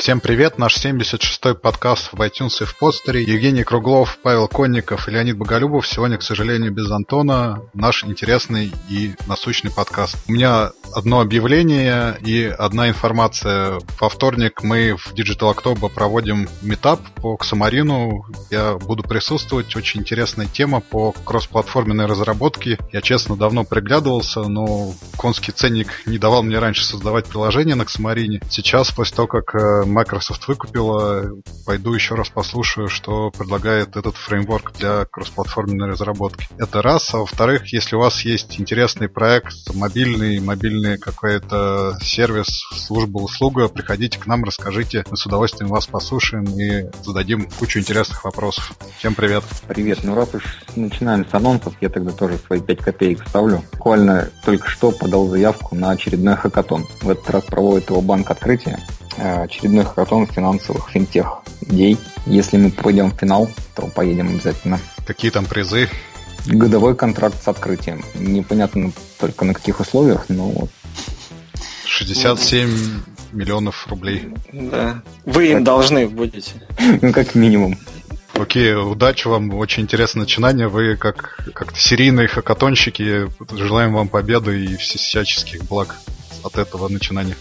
Всем привет, наш 76-й подкаст в iTunes и в постере. Евгений Круглов, Павел Конников и Леонид Боголюбов. Сегодня, к сожалению, без Антона. Наш интересный и насущный подкаст. У меня одно объявление и одна информация. Во вторник мы в Digital October проводим метап по Ксамарину. Я буду присутствовать. Очень интересная тема по кроссплатформенной разработке. Я, честно, давно приглядывался, но конский ценник не давал мне раньше создавать приложение на Ксамарине. Сейчас, после того, как э, Microsoft выкупила. Пойду еще раз послушаю, что предлагает этот фреймворк для кроссплатформенной разработки. Это раз. А во-вторых, если у вас есть интересный проект, мобильный, мобильный какой-то сервис, служба, услуга, приходите к нам, расскажите. Мы с удовольствием вас послушаем и зададим кучу интересных вопросов. Всем привет. Привет. Ну, раз уж начинаем с анонсов, я тогда тоже свои 5 копеек вставлю. Буквально только что подал заявку на очередной хакатон. В этот раз проводит его банк открытия. Э, очередной хакатон финансовых финтех идей. Если мы пойдем в финал, то поедем обязательно. Какие там призы? Годовой контракт с открытием. Непонятно только на каких условиях, но вот. 67 миллионов рублей. Да. Вы им как... должны будете. Ну, как минимум. Окей, удачи вам, очень интересное начинание. Вы как, как серийные хакатонщики. Желаем вам победы и всяческих благ от этого начинания.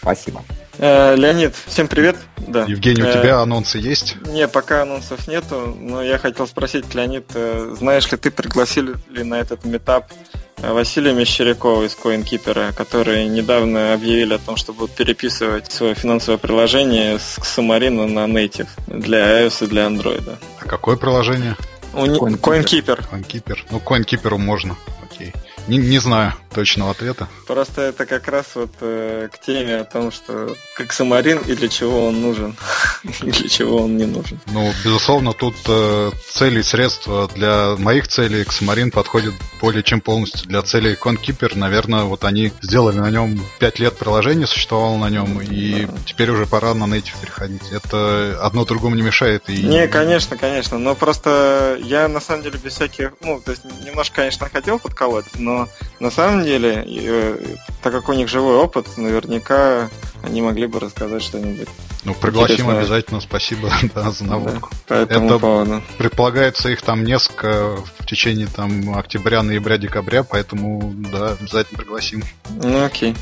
Спасибо. Э, Леонид, всем привет. Да. Евгений, у э, тебя анонсы есть? Не, пока анонсов нету, но я хотел спросить, Леонид, э, знаешь ли ты, пригласили ли на этот метап Василия Мещерякова из CoinKeeper, которые недавно объявили о том, что будут переписывать свое финансовое приложение с Xamarin на Native для iOS и для Android. А какое приложение? У CoinKeeper. CoinKeeper. CoinKeeper. Ну, CoinKeeper можно. Окей. Не, не знаю точного ответа. Просто это как раз вот э, к теме о том, что как самарин и для чего он нужен, и для чего он не нужен. Ну, безусловно, тут э, цели и средства для моих целей Xamarin подходит более чем полностью. Для целей ConKeeper, наверное, вот они сделали на нем 5 лет приложение, существовало на нем, и да. теперь уже пора на Native переходить. Это одно другому не мешает. И... Не, конечно, конечно, но просто я на самом деле без всяких, ну, то есть немножко, конечно, хотел подколоть, но на самом деле, э, так как у них живой опыт, наверняка они могли бы рассказать что-нибудь. Ну, пригласим интересное. обязательно, спасибо да, за наводку. Да, по Это поводу. предполагается их там несколько в течение там октября, ноября, декабря, поэтому да, обязательно пригласим. Ну окей.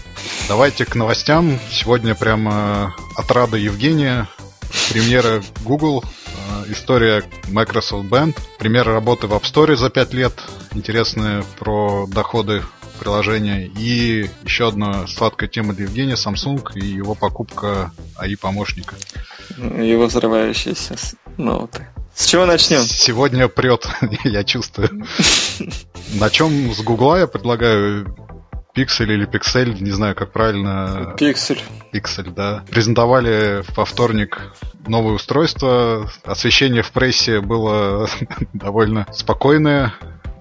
Давайте к новостям. Сегодня прямо от Рада Евгения премьера Google, э, история Microsoft Band, пример работы в App Store за 5 лет, интересные про доходы приложения и еще одна сладкая тема для Евгения, Samsung и его покупка АИ-помощника. Его взрывающиеся ноуты. С чего начнем? Сегодня прет, я чувствую. На чем с Гугла я предлагаю Пиксель или Пиксель, не знаю, как правильно. Пиксель. Пиксель, да. Презентовали во вторник новое устройство. Освещение в прессе было довольно спокойное.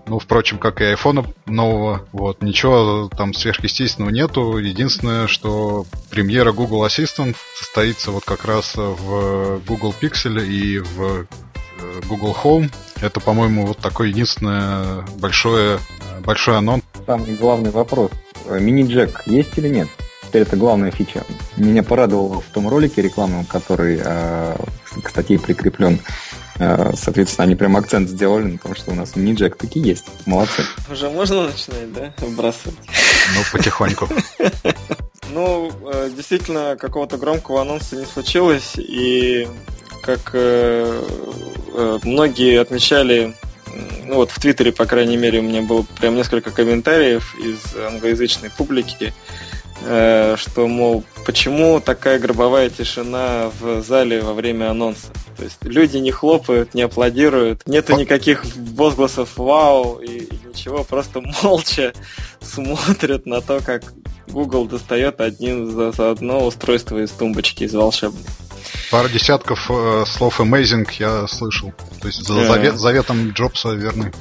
Ну, впрочем, как и айфона нового. Вот, ничего там сверхъестественного нету. Единственное, что премьера Google Assistant состоится вот как раз в Google Pixel и в э, Google Home. Это, по-моему, вот такой единственное большое, большой анонс. Самый главный вопрос. Мини-джек есть или нет? Теперь это главная фича. Меня порадовало в том ролике рекламном, который э, к статье прикреплен. Э, соответственно, они прям акцент сделали на том, что у нас мини-джек такие есть. Молодцы. Уже можно начинать, да, вбрасывать? Ну, потихоньку. Ну, действительно, какого-то громкого анонса не случилось, и как многие отмечали ну вот в Твиттере, по крайней мере, у меня было прям несколько комментариев из англоязычной публики, э, что, мол, почему такая гробовая тишина в зале во время анонса? То есть люди не хлопают, не аплодируют, нету никаких возгласов «Вау!» и, и ничего, просто молча смотрят на то, как Google достает один за, за одно устройство из тумбочки, из волшебной. Пару десятков э, слов amazing я слышал. То есть за завет, заветом Джобса верны.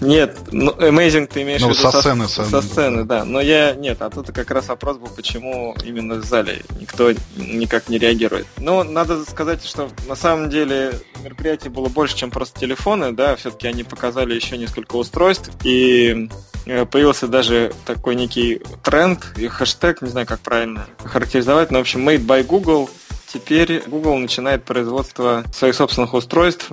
Нет, ну, Amazing ты имеешь ну, в виду со сцены, со, со сцены, да. Но я нет, а тут как раз вопрос был, почему именно в зале никто никак не реагирует. Ну, надо сказать, что на самом деле мероприятие было больше, чем просто телефоны, да. Все-таки они показали еще несколько устройств и э, появился даже такой некий тренд и хэштег, не знаю, как правильно характеризовать, но в общем, Made by Google теперь Google начинает производство своих собственных устройств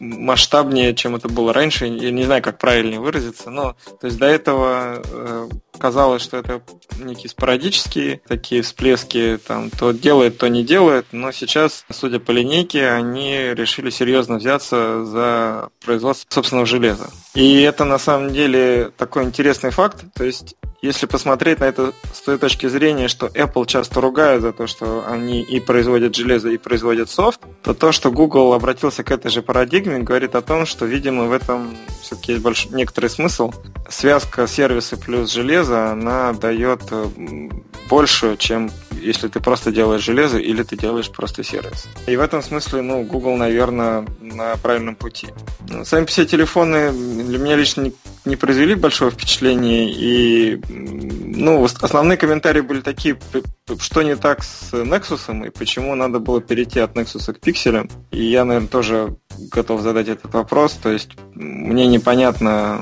масштабнее, чем это было раньше. Я не знаю, как правильнее выразиться, но то есть до этого э, казалось, что это некие спорадические такие всплески, там то делает, то не делает, но сейчас, судя по линейке, они решили серьезно взяться за производство собственного железа. И это на самом деле такой интересный факт, то есть если посмотреть на это с той точки зрения, что Apple часто ругают за то, что они и производят железо, и производят софт, то то, что Google обратился к этой же парадигме, говорит о том, что, видимо, в этом все-таки есть больш... некоторый смысл. Связка сервисы плюс железо, она дает большую, чем если ты просто делаешь железо или ты делаешь просто сервис. И в этом смысле, ну, Google, наверное, на правильном пути. Сами все телефоны для меня лично не произвели большого впечатления, и ну, основные комментарии были такие, что не так с Nexus и почему надо было перейти от Nexus к пикселям. И я, наверное, тоже готов задать этот вопрос. То есть мне непонятно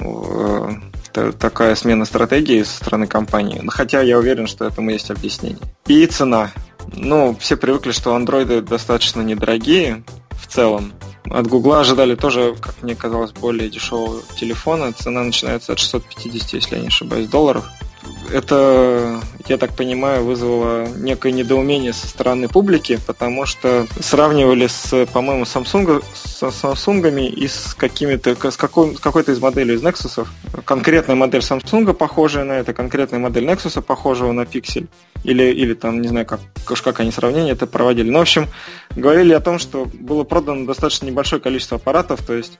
э, такая смена стратегии со стороны компании. Хотя я уверен, что этому есть объяснение. И цена. Ну, все привыкли, что андроиды достаточно недорогие в целом. От Гугла ожидали тоже, как мне казалось, более дешевого телефона. Цена начинается от 650, если я не ошибаюсь, долларов это, я так понимаю, вызвало некое недоумение со стороны публики, потому что сравнивали с, по-моему, Samsung, с Samsung и с какими-то, с, какой, с какой-то из моделей из Nexus. Конкретная модель Samsung похожая на это, конкретная модель Nexus похожего на Pixel. Или, или там, не знаю, как, как они сравнение это проводили. Но, в общем, говорили о том, что было продано достаточно небольшое количество аппаратов, то есть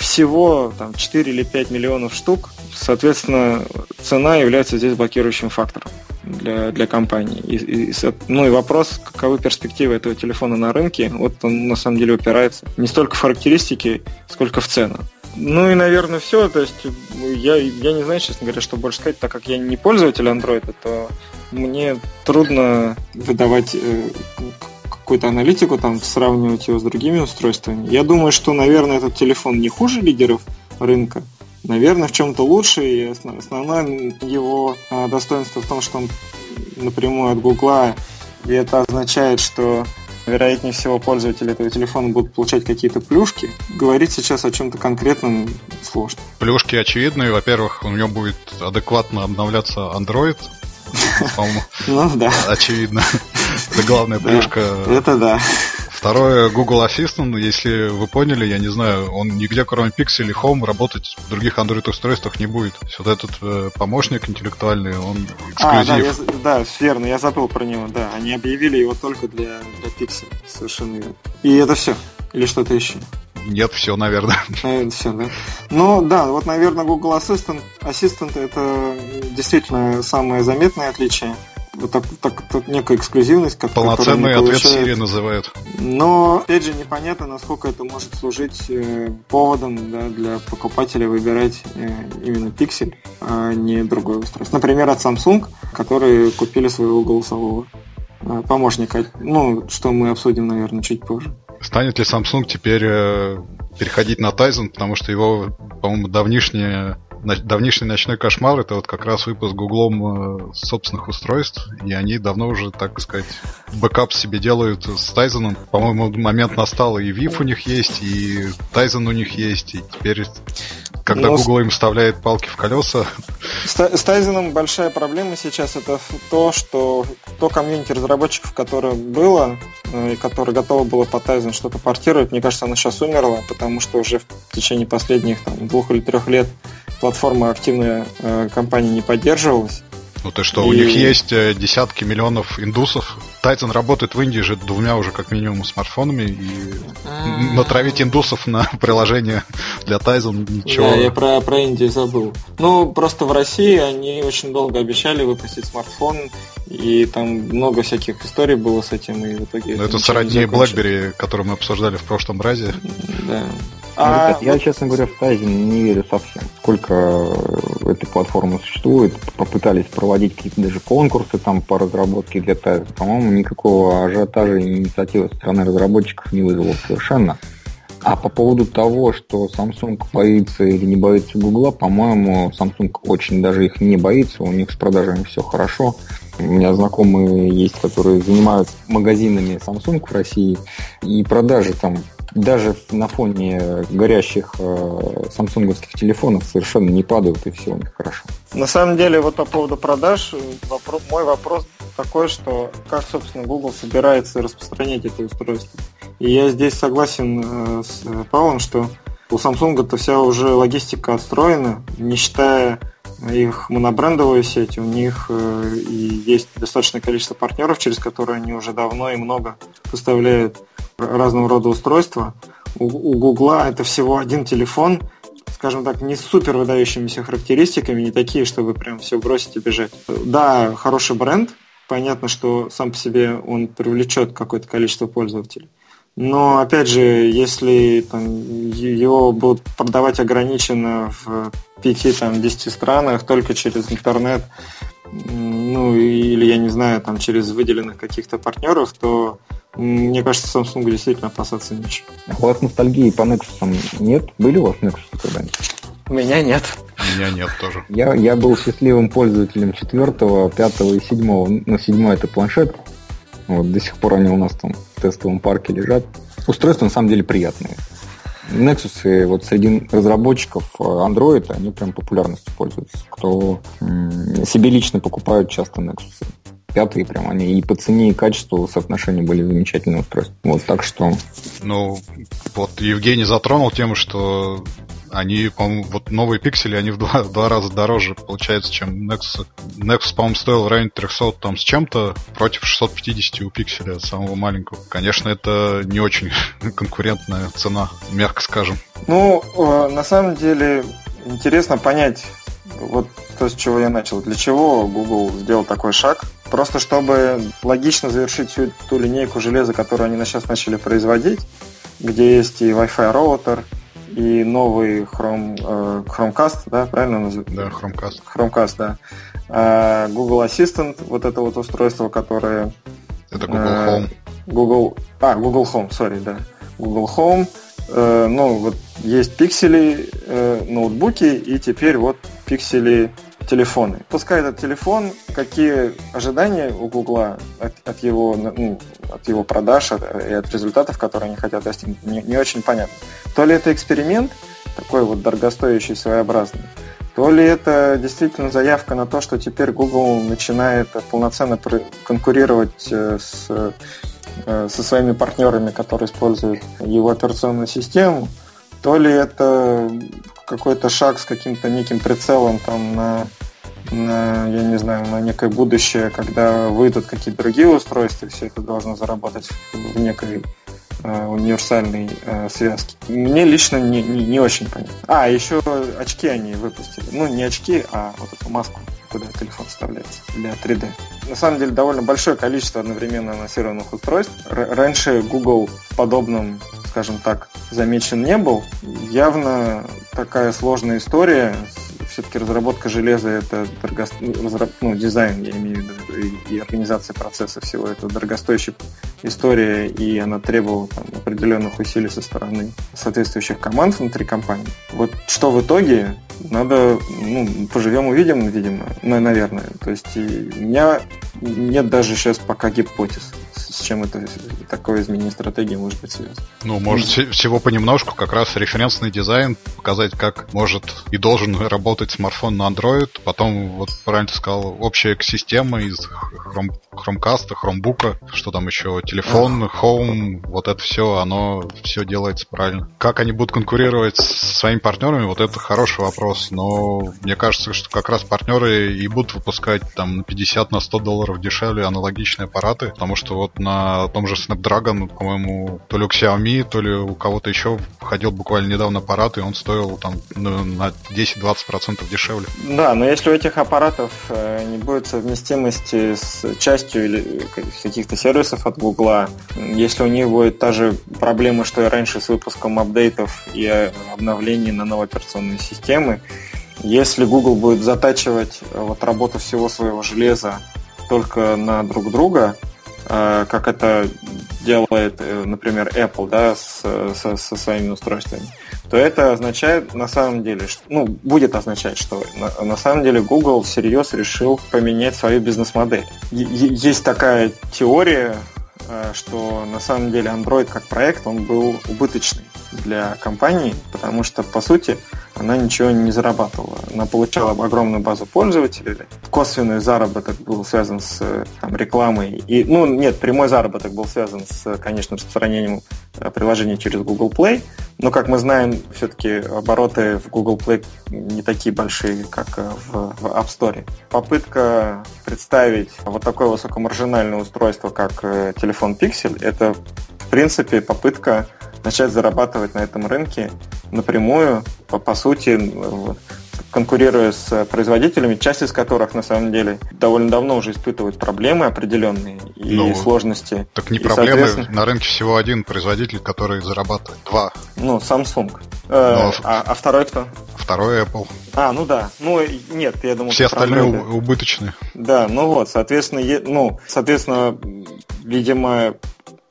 всего там, 4 или 5 миллионов штук, соответственно, цена является здесь блокирующим фактором для, для компании. И, и, ну и вопрос, каковы перспективы этого телефона на рынке, вот он на самом деле упирается не столько в характеристики, сколько в цену. Ну и, наверное, все. То есть я, я не знаю, честно говоря, что больше сказать, так как я не пользователь Android, то мне трудно выдавать э, какую-то аналитику, там, сравнивать его с другими устройствами. Я думаю, что, наверное, этот телефон не хуже лидеров рынка. Наверное, в чем-то лучше, и основное его а, достоинство в том, что он напрямую от Гугла, и это означает, что вероятнее всего пользователи этого телефона будут получать какие-то плюшки. Говорить сейчас о чем-то конкретном сложно. Плюшки очевидные. Во-первых, у него будет адекватно обновляться Android, по-моему. Ну да. Очевидно. Это главная плюшка. Это да. Второе, Google Assistant, если вы поняли, я не знаю, он нигде, кроме Pixel и Home, работать в других Android-устройствах не будет. Вот этот э, помощник интеллектуальный, он эксклюзив. А, да, я, да, верно, я забыл про него, да. Они объявили его только для, для Pixel, совершенно верно. И это все? Или что-то еще? Нет, все, наверное. Наверное, все, да. Ну, да, вот, наверное, Google Assistant, Assistant это действительно самое заметное отличие. Вот так, так, так некая эксклюзивность, как Полноценный ответ Siri называют. Но, опять же, непонятно, насколько это может служить э, поводом да, для покупателя выбирать э, именно Pixel, а не другое устройство. Например, от Samsung, которые купили своего голосового э, помощника. Ну, что мы обсудим, наверное, чуть позже. Станет ли Samsung теперь э, переходить на Tizen, потому что его, по-моему, давнишнее давнишний ночной кошмар это вот как раз выпуск Гуглом э, собственных устройств, и они давно уже, так сказать, бэкап себе делают с Tizen ом. По-моему, момент настал, и Viv у них есть, и Tizen у них есть, и теперь когда Но... Google им вставляет палки в колеса. С, с Tizen ом большая проблема сейчас это то, что то комьюнити разработчиков, которое было, э, и которое готово было по Tizen что-то портировать, мне кажется, оно сейчас умерло, потому что уже в течение последних там, двух или трех лет платформа активная э, компания не поддерживалась. Ну ты что, и... у них есть э, десятки миллионов индусов. Тайтон работает в Индии же двумя уже как минимум смартфонами, и А-а-а. натравить индусов на приложение для Тайзон ничего. Да, я про, про Индию забыл. Ну, просто в России они очень долго обещали выпустить смартфон, и там много всяких историй было с этим, и в итоге... Ну, это, это сродни BlackBerry, который мы обсуждали в прошлом разе. Да. А... Я, честно говоря, в Тайзен не верю совсем. Сколько э, этой платформы существует, попытались проводить какие-то даже конкурсы там по разработке для Тайзен. По-моему, никакого ажиотажа и инициативы со стороны разработчиков не вызвало совершенно. А по поводу того, что Samsung боится или не боится Google, по-моему, Samsung очень даже их не боится, у них с продажами все хорошо. У меня знакомые есть, которые занимаются магазинами Samsung в России, и продажи там даже на фоне горящих э, самсунговских телефонов совершенно не падают, и все у них хорошо. На самом деле, вот по поводу продаж, вопрос, мой вопрос такой, что как, собственно, Google собирается распространять это устройство. И я здесь согласен э, с Павлом, что у Samsung это вся уже логистика отстроена, не считая их монобрендовую сеть, у них э, и есть достаточное количество партнеров, через которые они уже давно и много поставляют разного рода устройства. У, Гугла это всего один телефон, скажем так, не с супер выдающимися характеристиками, не такие, чтобы прям все бросить и бежать. Да, хороший бренд, понятно, что сам по себе он привлечет какое-то количество пользователей. Но, опять же, если там, его будут продавать ограниченно в 5-10 странах только через интернет, ну или, я не знаю, там через выделенных каких-то партнеров, то мне кажется, Samsung действительно опасаться нечего. У вас ностальгии по Nexus нет? Были у вас Nexus когда-нибудь? У меня нет. У меня нет тоже. Я, я был счастливым пользователем четвертого, пятого и седьмого. Ну, седьмой это планшет. Вот, до сих пор они у нас там в тестовом парке лежат. Устройства на самом деле приятные. Nexus вот среди разработчиков э, Android, они прям популярностью пользуются. Кто себе лично покупают часто Nexus пятые прям они и по цене, и качеству соотношения были замечательные устройства. Вот так что... Ну, вот Евгений затронул тему, что они, по-моему, вот новые пиксели, они в два, в два раза дороже, получается, чем Nexus. Nexus, по-моему, стоил в районе 300 там с чем-то против 650 у пикселя самого маленького. Конечно, это не очень конкурентная цена, мягко скажем. Ну, э, на самом деле, интересно понять, вот то, с чего я начал. Для чего Google сделал такой шаг? Просто чтобы логично завершить всю ту линейку железа, которую они сейчас начали производить, где есть и Wi-Fi роутер, и новый Chrome, э, Chromecast, да, правильно называется? Да, Chromecast. Chromecast, да. А Google Assistant, вот это вот устройство, которое... Это Google э, Home. Google... А, Google Home, sorry, да. Google Home. Э, ну, вот есть пиксели, ноутбуки, и теперь вот пиксели телефоны. Пускай этот телефон, какие ожидания у Гугла от, от, его, ну, от его продаж от, и от результатов, которые они хотят достигнуть, не, не очень понятно. То ли это эксперимент, такой вот дорогостоящий, своеобразный, то ли это действительно заявка на то, что теперь Google начинает полноценно конкурировать э, с, э, со своими партнерами, которые используют его операционную систему, то ли это какой-то шаг с каким-то неким прицелом там на, на, я не знаю, на некое будущее, когда выйдут какие-то другие устройства, все это должно заработать в некой э, универсальной э, связке. Мне лично не, не, не очень понятно. А, еще очки они выпустили. Ну, не очки, а вот эту маску, куда телефон вставляется для 3D. На самом деле довольно большое количество одновременно анонсированных устройств. Раньше Google в подобном скажем так, замечен не был. Явно такая сложная история. Все-таки разработка железа это дорого... ну, дизайн, я имею в виду, и, организация процесса всего это дорогостоящая история, и она требовала там, определенных усилий со стороны соответствующих команд внутри компании. Вот что в итоге, надо, ну, поживем, увидим, видимо, ну, наверное. То есть у меня нет даже сейчас пока гипотез с чем это такое изменение стратегии может быть связано. Ну, может, всего понемножку, как раз референсный дизайн, показать, как может и должен работать смартфон на Android, потом, вот правильно ты сказал, общая экосистема из Chrome, Chromecast, Chromebook, что там еще, телефон, Home, вот это все, оно все делается правильно. Как они будут конкурировать с своими партнерами, вот это хороший вопрос, но мне кажется, что как раз партнеры и будут выпускать там на 50 на 100 долларов дешевле аналогичные аппараты, потому что вот на том же Snapdragon, по-моему, то ли у Xiaomi, то ли у кого-то еще входил буквально недавно аппарат, и он стоил там ну, на 10-20% дешевле. Да, но если у этих аппаратов э, не будет совместимости с частью или каких-то сервисов от Гугла, если у них будет та же проблема, что и раньше с выпуском апдейтов и обновлений на новые операционные системы, если Google будет затачивать э, вот работу всего своего железа только на друг друга, э, как это делает, э, например, Apple, да, с, со, со своими устройствами, то это означает на самом деле, что, ну, будет означать, что на, на самом деле Google всерьез решил поменять свою бизнес-модель. Есть такая теория, Э, что на самом деле Android как проект, он был убыточный для компании, потому что, по сути, она ничего не зарабатывала. Она получала огромную базу пользователей. Косвенный заработок был связан с там, рекламой. И, ну, нет, прямой заработок был связан с, конечно, распространением э, приложений через Google Play. Но, как мы знаем, все-таки обороты в Google Play не такие большие, как э, в, в App Store. Попытка представить вот такое высокомаржинальное устройство, как э, телефон Pixel, это, в принципе, попытка начать зарабатывать на этом рынке напрямую, по, по сути, конкурируя с производителями, часть из которых на самом деле довольно давно уже испытывают проблемы определенные и ну, сложности. Так не и, проблемы, соответственно... на рынке всего один производитель, который зарабатывает. Два. Ну, Samsung. Э, а, а второй кто? Второй Apple. А, ну да. Ну, нет, я думаю... Все остальные убыточные. Да, ну вот, соответственно, ну, соответственно, видимо,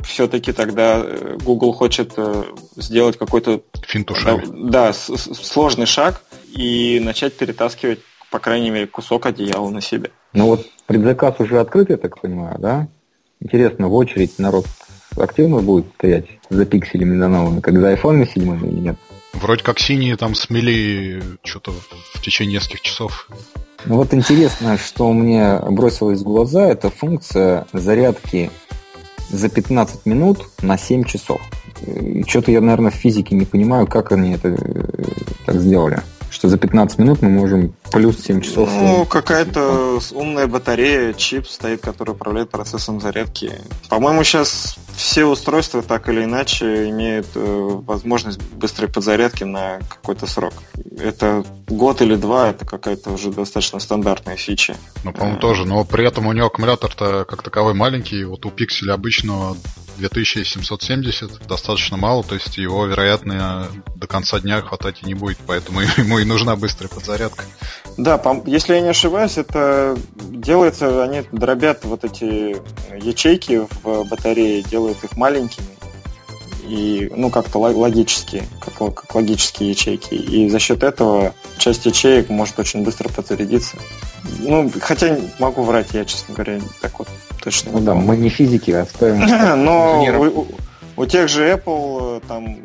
все-таки тогда э, Google хочет э, сделать какой-то Финтушами. Да, сложный шаг и начать перетаскивать, по крайней мере, кусок одеяла на себя. Ну вот предзаказ уже открыт, я так понимаю, да? Интересно, в очередь народ активно будет стоять за пикселями за новыми, как за iPhone 7 или нет? Вроде как синие там смели что-то в течение нескольких часов. Ну вот интересно, что мне бросилось в глаза, это функция зарядки за 15 минут на 7 часов. Что-то я, наверное, в физике не понимаю, как они это э, так сделали. Что за 15 минут мы можем плюс 7 часов... Ну, какая-то умная батарея, чип стоит, который управляет процессом зарядки. По-моему, сейчас все устройства так или иначе имеют э, возможность быстрой подзарядки на какой-то срок. Это год или два, это какая-то уже достаточно стандартная фича. Ну, по-моему, а... тоже, но при этом у него аккумулятор-то как таковой маленький, вот у пикселя обычного 2770 достаточно мало, то есть его, вероятно, до конца дня хватать и не будет, поэтому ему и нужна быстрая подзарядка. Да, если я не ошибаюсь, это делается, они дробят вот эти ячейки в батарее, делают их маленькими, и, ну, как-то логически, как, как логические ячейки. И за счет этого часть ячеек может очень быстро подзарядиться. Ну, хотя могу врать, я, честно говоря, так вот точно. Ну да, мы не физики, а ставим. Но у, у тех же Apple там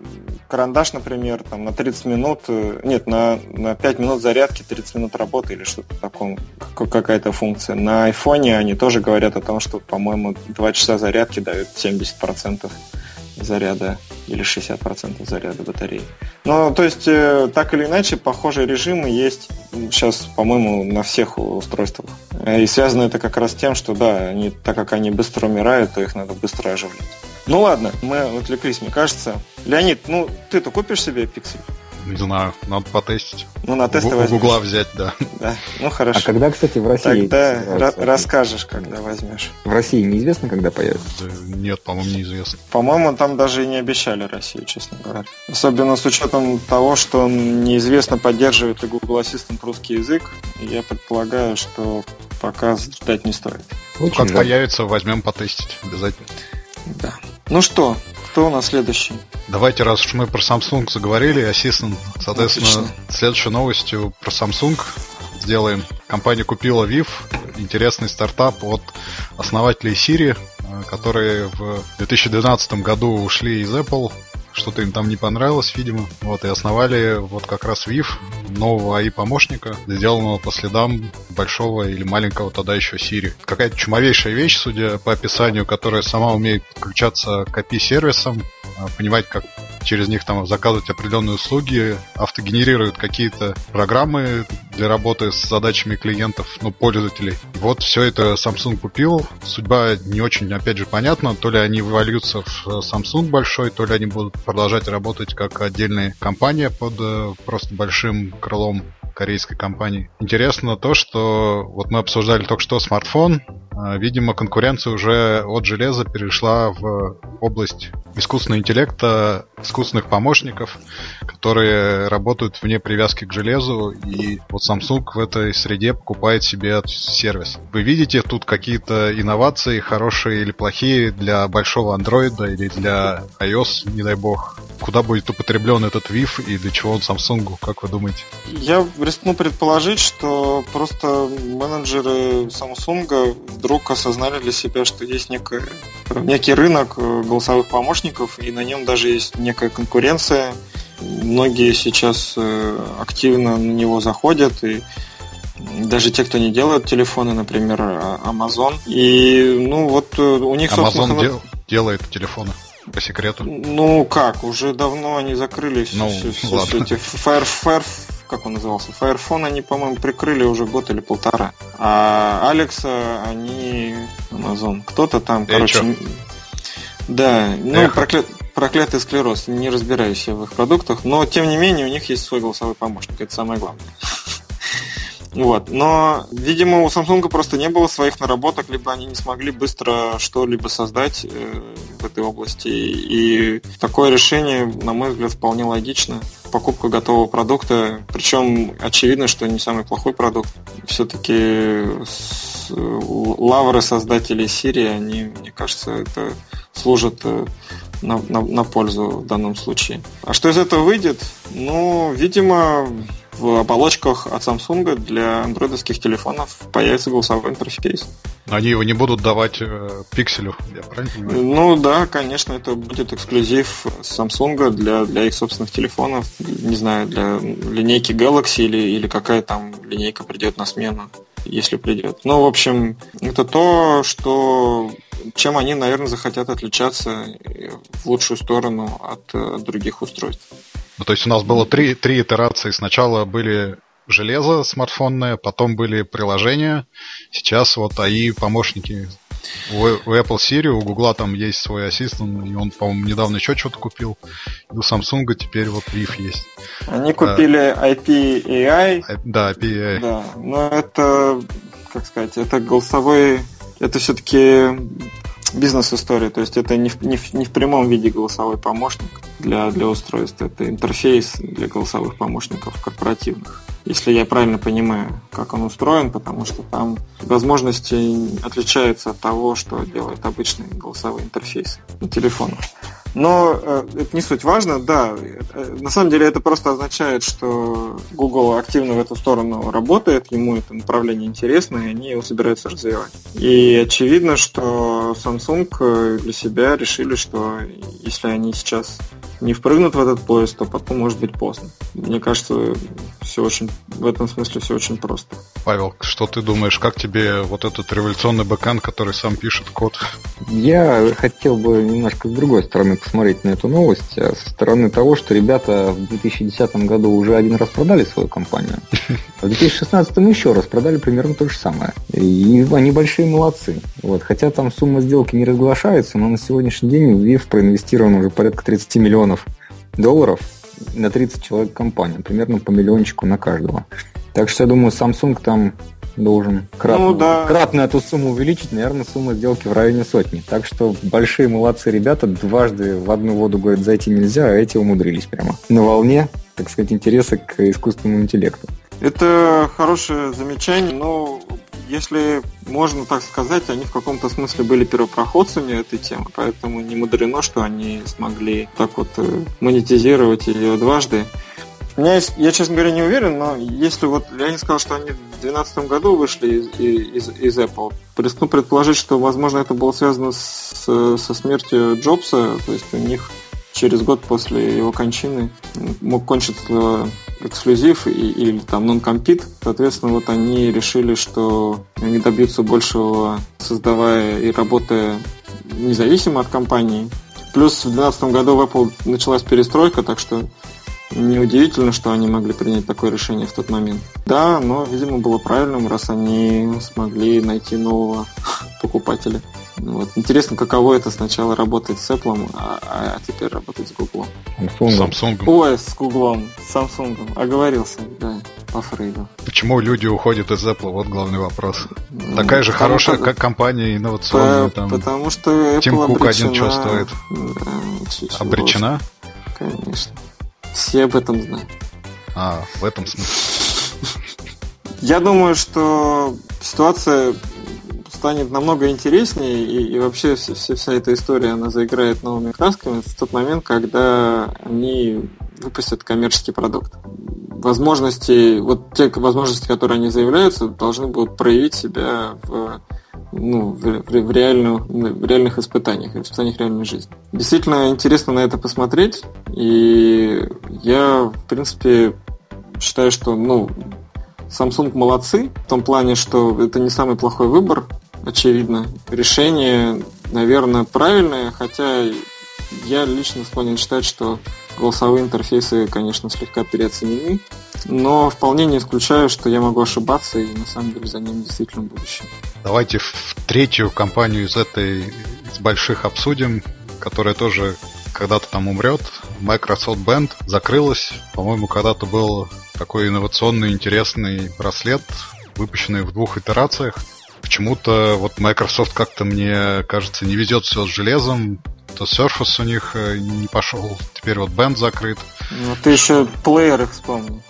карандаш, например, там на 30 минут, э, нет, на, на 5 минут зарядки 30 минут работы или что-то такое, какая-то функция. На айфоне они тоже говорят о том, что, по-моему, 2 часа зарядки дают 70% заряда или 60% заряда батареи. Ну, то есть, э, так или иначе, похожие режимы есть сейчас, по-моему, на всех устройствах. Э, и связано это как раз с тем, что, да, они, так как они быстро умирают, то их надо быстро оживлять. Ну ладно, мы отвлеклись, мне кажется. Леонид, ну ты-то купишь себе пиксель? Не знаю, надо потестить. Ну, на тесты возьмешь. Гугла взять, да. Да, ну хорошо. А когда, кстати, в России... Тогда расскажешь, когда возьмешь. В России неизвестно, когда появится? Нет, по-моему, неизвестно. По-моему, там даже и не обещали Россию, честно говоря. Особенно с учетом того, что неизвестно, поддерживает ли Google Assistant русский язык. Я предполагаю, что пока ждать не стоит. Очень как жаль. появится, возьмем потестить обязательно. Да. Ну что, кто у нас следующий? Давайте, раз уж мы про Samsung заговорили, Assistant, соответственно, Отлично. следующей новостью про Samsung сделаем. Компания купила VIV, интересный стартап от основателей Siri, э, которые в 2012 году ушли из Apple что-то им там не понравилось, видимо. Вот, и основали вот как раз VIF, нового AI-помощника, сделанного по следам большого или маленького тогда еще Siri. Какая-то чумовейшая вещь, судя по описанию, которая сама умеет включаться к API-сервисам, а, понимать, как через них там заказывать определенные услуги, автогенерируют какие-то программы для работы с задачами клиентов, ну, пользователей. Вот все это Samsung купил. Судьба не очень, опять же, понятна. То ли они вывалются в Samsung большой, то ли они будут продолжать работать как отдельная компания под э, просто большим крылом корейской компании. Интересно то, что вот мы обсуждали только что смартфон, видимо, конкуренция уже от железа перешла в область искусственного интеллекта, искусственных помощников, которые работают вне привязки к железу, и вот Samsung в этой среде покупает себе сервис. Вы видите тут какие-то инновации, хорошие или плохие, для большого андроида или для iOS, не дай бог? Куда будет употреблен этот VIF и для чего он Samsung, как вы думаете? Я рискну предположить, что просто менеджеры Samsung вдруг осознали для себя, что есть некий, некий рынок голосовых помощников, и на нем даже есть некая конкуренция. Многие сейчас э, активно на него заходят, и даже те, кто не делают телефоны, например, а, Amazon. И, ну, вот э, у них, Amazon собственно... Дел, делает телефоны по секрету? Ну как, уже давно они закрылись. Ну, все, все. Все эти Fire, Fire, как он назывался? Firephone они, по-моему, прикрыли уже год или полтора. А Алекса они Amazon. Кто-то там, короче. Чё? Да, ну проклят, проклятый склероз. Не разбираюсь я в их продуктах, но тем не менее у них есть свой голосовой помощник. Это самое главное. Вот. Но, видимо, у Samsung просто не было своих наработок, либо они не смогли быстро что-либо создать э, в этой области. И такое решение, на мой взгляд, вполне логично. Покупка готового продукта, причем очевидно, что не самый плохой продукт. Все-таки лавры создателей Siri, они, мне кажется, это служат э, на, на, на пользу в данном случае. А что из этого выйдет? Ну, видимо, в оболочках от Samsung для андроидовских телефонов появится голосовой интерфейс. Но они его не будут давать э, пикселю, я правильно понимаю? Ну да, конечно, это будет эксклюзив Samsung для, для их собственных телефонов. Не знаю, для линейки Galaxy или, или какая там линейка придет на смену, если придет. Ну, в общем, это то, что чем они, наверное, захотят отличаться в лучшую сторону от, от других устройств. Ну, то есть у нас было три, три итерации. Сначала были железо смартфонное, потом были приложения, сейчас вот АИ помощники. У, у Apple Siri, у Google там есть свой ассистент, и он, по-моему, недавно еще что-то купил. И у Samsung теперь вот Riff есть. Они купили а, IP-AI. Да, IP-AI. Да, но это, как сказать, это голосовой, это все-таки бизнес-история, то есть это не в, не, в, не в прямом виде голосовой помощник для, для устройств, это интерфейс для голосовых помощников корпоративных. Если я правильно понимаю, как он устроен, потому что там возможности отличаются от того, что делает обычный голосовой интерфейс на телефонах. Но э, это не суть важно, да. Э, на самом деле это просто означает, что Google активно в эту сторону работает, ему это направление интересно, и они его собираются развивать. И очевидно, что Samsung э, для себя решили, что если они сейчас не впрыгнут в этот поезд, то потом может быть поздно. Мне кажется, все очень в этом смысле все очень просто. Павел, что ты думаешь, как тебе вот этот революционный бэкэнд, который сам пишет код? Я хотел бы немножко с другой стороны посмотреть на эту новость, а со стороны того, что ребята в 2010 году уже один раз продали свою компанию, а в 2016 еще раз продали примерно то же самое. И они большие молодцы. Вот. Хотя там сумма сделки не разглашается, но на сегодняшний день в ВИФ проинвестировано уже порядка 30 миллионов долларов на 30 человек компания, примерно по миллиончику на каждого. Так что я думаю, Samsung там должен кратно, ну, да. кратно эту сумму увеличить, наверное, сумма сделки в районе сотни. Так что большие молодцы ребята, дважды в одну воду, говорят, зайти нельзя, а эти умудрились прямо. На волне, так сказать, интереса к искусственному интеллекту. Это хорошее замечание, но если можно так сказать, они в каком-то смысле были первопроходцами этой темы, поэтому не мудрено, что они смогли так вот э, монетизировать ее дважды. У меня есть, я, честно говоря, не уверен, но если вот Леонид сказал, что они в 2012 году вышли из, из, из Apple, рискну предположить, что, возможно, это было связано с, со смертью Джобса, то есть у них через год после его кончины мог кончиться эксклюзив и, или там non-compete. Соответственно, вот они решили, что они добьются большего, создавая и работая независимо от компании. Плюс в 2012 году в Apple началась перестройка, так что неудивительно, что они могли принять такое решение в тот момент. Да, но, видимо, было правильным, раз они смогли найти нового покупателя. Вот. Интересно, каково это сначала работать с Apple, а, а теперь работать с Google. Samsung. Samsung. Ой, с Google, с Samsung. Оговорился, да, по Фрейду. Почему люди уходят из Apple? Вот главный вопрос. Ну, Такая же хорошая, как компания инновационная. По, там. Потому что Apple Тим Кук обречена, один чувствует. Да, обречена? Конечно. Все об этом знают. А, в этом смысле. Я думаю, что ситуация станет намного интереснее, и, и вообще вся, вся эта история, она заиграет новыми красками в тот момент, когда они выпустят коммерческий продукт. Возможности, вот те возможности, которые они заявляются, должны будут проявить себя в, ну, в, в, реальную, в реальных испытаниях, в испытаниях реальной жизни. Действительно интересно на это посмотреть, и я, в принципе, считаю, что, ну, Samsung молодцы в том плане, что это не самый плохой выбор, очевидно. Решение, наверное, правильное, хотя я лично склонен считать, что голосовые интерфейсы, конечно, слегка переоценены, но вполне не исключаю, что я могу ошибаться, и на самом деле за ним действительно будущее. Давайте в третью компанию из этой из больших обсудим, которая тоже когда-то там умрет. Microsoft Band закрылась. По-моему, когда-то был такой инновационный, интересный браслет, выпущенный в двух итерациях. Почему-то вот Microsoft как-то, мне кажется, не везет все с железом. То Surface у них э, не пошел, теперь вот Band закрыт. Ну, ты еще плеер их вспомни.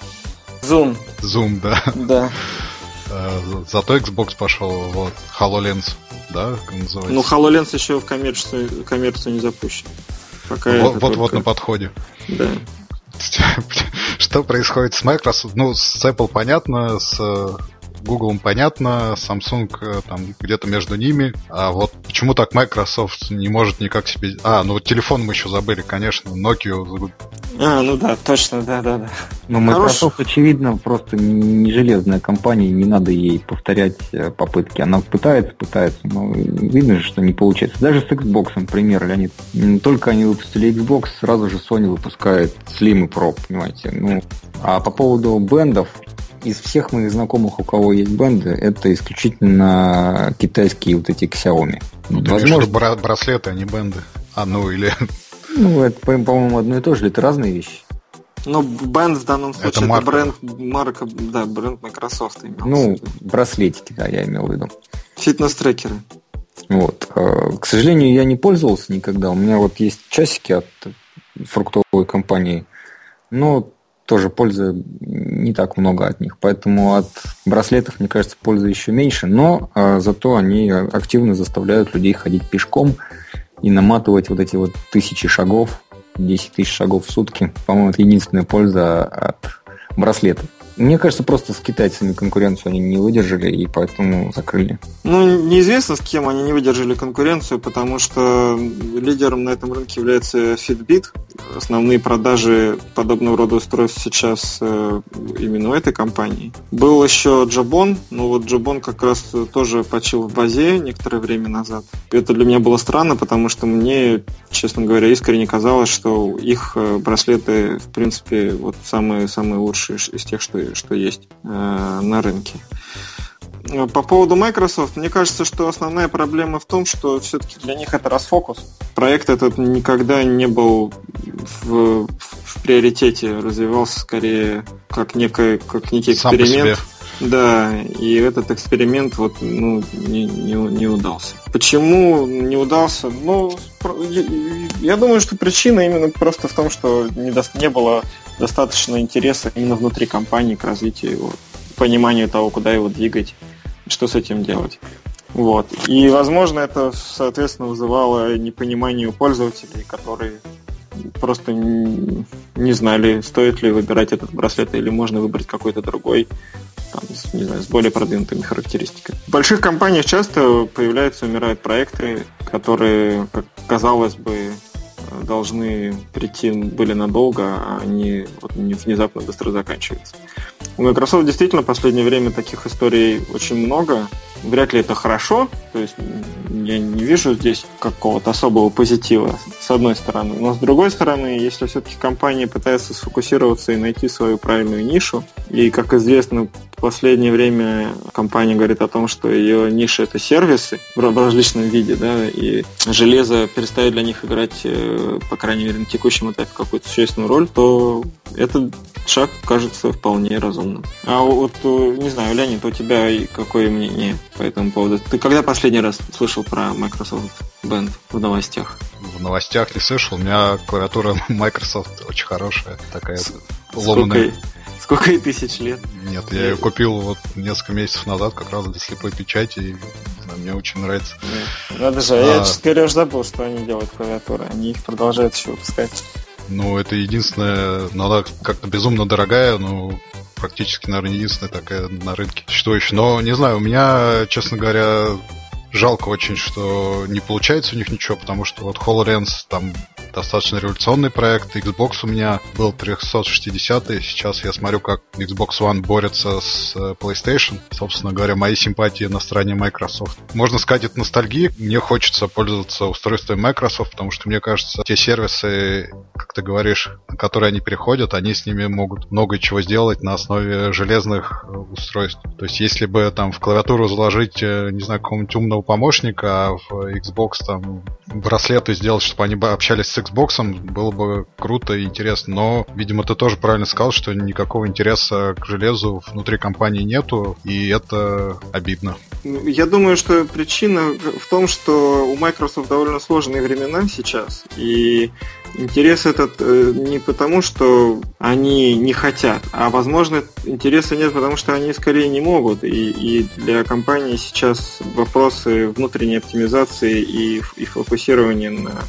Zoom. Zoom, да. Да. Э, зато Xbox пошел, вот, HoloLens, да, как называется? Ну, HoloLens еще в коммерцию, коммерцию не запущен. Пока вот, вот, вот на подходе. Да. Что происходит с Microsoft? Ну, с Apple понятно, с Google понятно, Samsung э, там где-то между ними. А вот почему так Microsoft не может никак себе... А, ну вот телефон мы еще забыли, конечно, Nokia. А, ну да, точно, да, да, да. Ну, Microsoft, Хорош... очевидно, просто не железная компания, не надо ей повторять э, попытки. Она пытается, пытается, но видно же, что не получается. Даже с Xbox, пример, Леонид. Только они выпустили Xbox, сразу же Sony выпускает Slim и Pro, понимаете. Ну, а по поводу бендов, из всех моих знакомых, у кого есть бенды, это исключительно китайские вот эти Xiaomi. Ну, ты Возможно, бра- браслеты, а не бенды. А, ну или... Ну, это, по-моему, одно и то же, это разные вещи. Ну, бенд в данном случае это, это марка. бренд марка, да, бренд Microsoft имел. Ну, браслетики, да, я имел в виду. Фитнес-трекеры. Вот. А, к сожалению, я не пользовался никогда. У меня вот есть часики от фруктовой компании. Но тоже пользы не так много от них. Поэтому от браслетов, мне кажется, пользы еще меньше, но а, зато они активно заставляют людей ходить пешком и наматывать вот эти вот тысячи шагов, 10 тысяч шагов в сутки. По-моему, это единственная польза от браслетов. Мне кажется, просто с китайцами конкуренцию они не выдержали и поэтому закрыли. Ну, неизвестно, с кем они не выдержали конкуренцию, потому что лидером на этом рынке является Fitbit. Основные продажи подобного рода устройств сейчас э, именно у этой компании. Был еще Jabon, но вот Jabon как раз тоже почил в базе некоторое время назад. Это для меня было странно, потому что мне, честно говоря, искренне казалось, что их э, браслеты, в принципе, вот самые-самые лучшие из тех, что что есть э, на рынке. По поводу Microsoft, мне кажется, что основная проблема в том, что все-таки для них это расфокус. Проект этот никогда не был в, в приоритете, развивался скорее как, некое, как некий эксперимент. Да, и этот эксперимент вот, ну, не, не, не удался. Почему не удался? Ну, я, я думаю, что причина именно просто в том, что не, до, не было достаточно интереса именно внутри компании к развитию его, пониманию того, куда его двигать, что с этим делать. Вот. И, возможно, это, соответственно, вызывало непонимание у пользователей, которые просто не знали, стоит ли выбирать этот браслет или можно выбрать какой-то другой, там, не знаю, с более продвинутыми характеристиками. В больших компаниях часто появляются, умирают проекты, которые, как казалось бы, должны прийти были надолго, а они вот внезапно быстро заканчиваются. У Microsoft действительно в последнее время таких историй очень много. Вряд ли это хорошо, то есть я не вижу здесь какого-то особого позитива, с одной стороны. Но с другой стороны, если все-таки компания пытается сфокусироваться и найти свою правильную нишу, и, как известно, последнее время компания говорит о том, что ее ниша это сервисы в различном виде, да, и железо перестает для них играть, э, по крайней мере, на текущем этапе какую-то существенную роль, то этот шаг кажется вполне разумным. А вот, э, не знаю, Леонид, у тебя какое мнение по этому поводу? Ты когда последний раз слышал про Microsoft Band в новостях? В новостях не слышал. У меня клавиатура Microsoft очень хорошая, такая ломаная. Сколько, сколько тысяч лет? Нет, я ее купил вот несколько месяцев назад, как раз для слепой печати, и мне очень нравится. Надо же, а... я, честно говоря, уже забыл, что они делают клавиатуры. Они их продолжают еще выпускать. Ну, это единственная, ну, она как-то безумно дорогая, но практически, наверное, единственная такая на рынке существующая. Но, не знаю, у меня, честно говоря, жалко очень, что не получается у них ничего, потому что вот HoloLens там достаточно революционный проект. Xbox у меня был 360 сейчас я смотрю, как Xbox One борется с э, PlayStation. Собственно говоря, мои симпатии на стороне Microsoft. Можно сказать, это ностальгия. Мне хочется пользоваться устройством Microsoft, потому что, мне кажется, те сервисы, как ты говоришь, на которые они переходят, они с ними могут много чего сделать на основе железных э, устройств. То есть, если бы там в клавиатуру заложить, э, не знаю, какого-нибудь умного помощника, а в Xbox там браслеты сделать, чтобы они общались с Xbox, было бы круто и интересно. Но, видимо, ты тоже правильно сказал, что никакого интереса к железу внутри компании нету, и это обидно. Я думаю, что причина в том, что у Microsoft довольно сложные времена сейчас, и интерес этот э, не потому, что они не хотят, а, возможно, интереса нет, потому что они скорее не могут. И, и для компании сейчас вопросы внутренней оптимизации и, и фокусирования на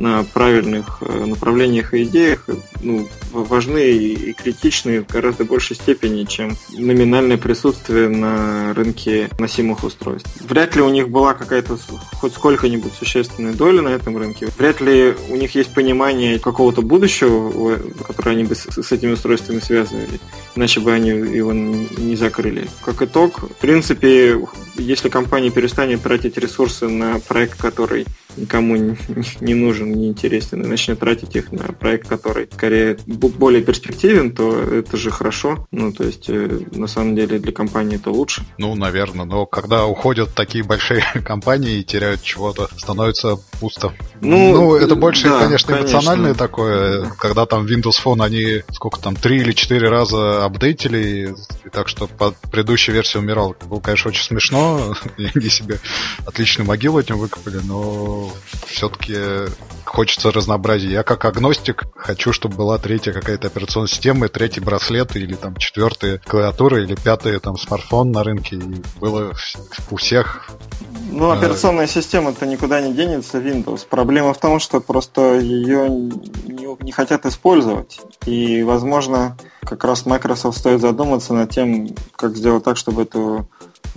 на правильных э, направлениях и идеях ну, важны и критичны в гораздо большей степени, чем номинальное присутствие на рынке носимых устройств. Вряд ли у них была какая-то хоть сколько-нибудь существенная доля на этом рынке. Вряд ли у них есть понимание какого-то будущего, которое они бы с этими устройствами связывали, иначе бы они его не закрыли. Как итог, в принципе, если компания перестанет тратить ресурсы на проект, который никому не нужен, не интересен, и начнет тратить их на проект, который скорее более перспективен, то это же хорошо. Ну, то есть, э, на самом деле, для компании это лучше. Ну, наверное, но когда уходят такие большие компании и теряют чего-то, становится пусто. Ну, ну это больше, да, конечно, конечно, эмоциональное такое, когда там Windows Phone, они сколько там, три или четыре раза апдейтили, и так что под предыдущей версией умирал. Было, конечно, очень смешно, они себе отличную могилу этим выкопали, но все-таки хочется разнообразия. Я как агностик хочу, чтобы была третья какая-то операционная система, третий браслет или там четвертая клавиатура или пятый там смартфон на рынке. И было у всех ну, операционная система-то никуда не денется, Windows. Проблема в том, что просто ее не, не хотят использовать. И, возможно, как раз Microsoft стоит задуматься над тем, как сделать так, чтобы эту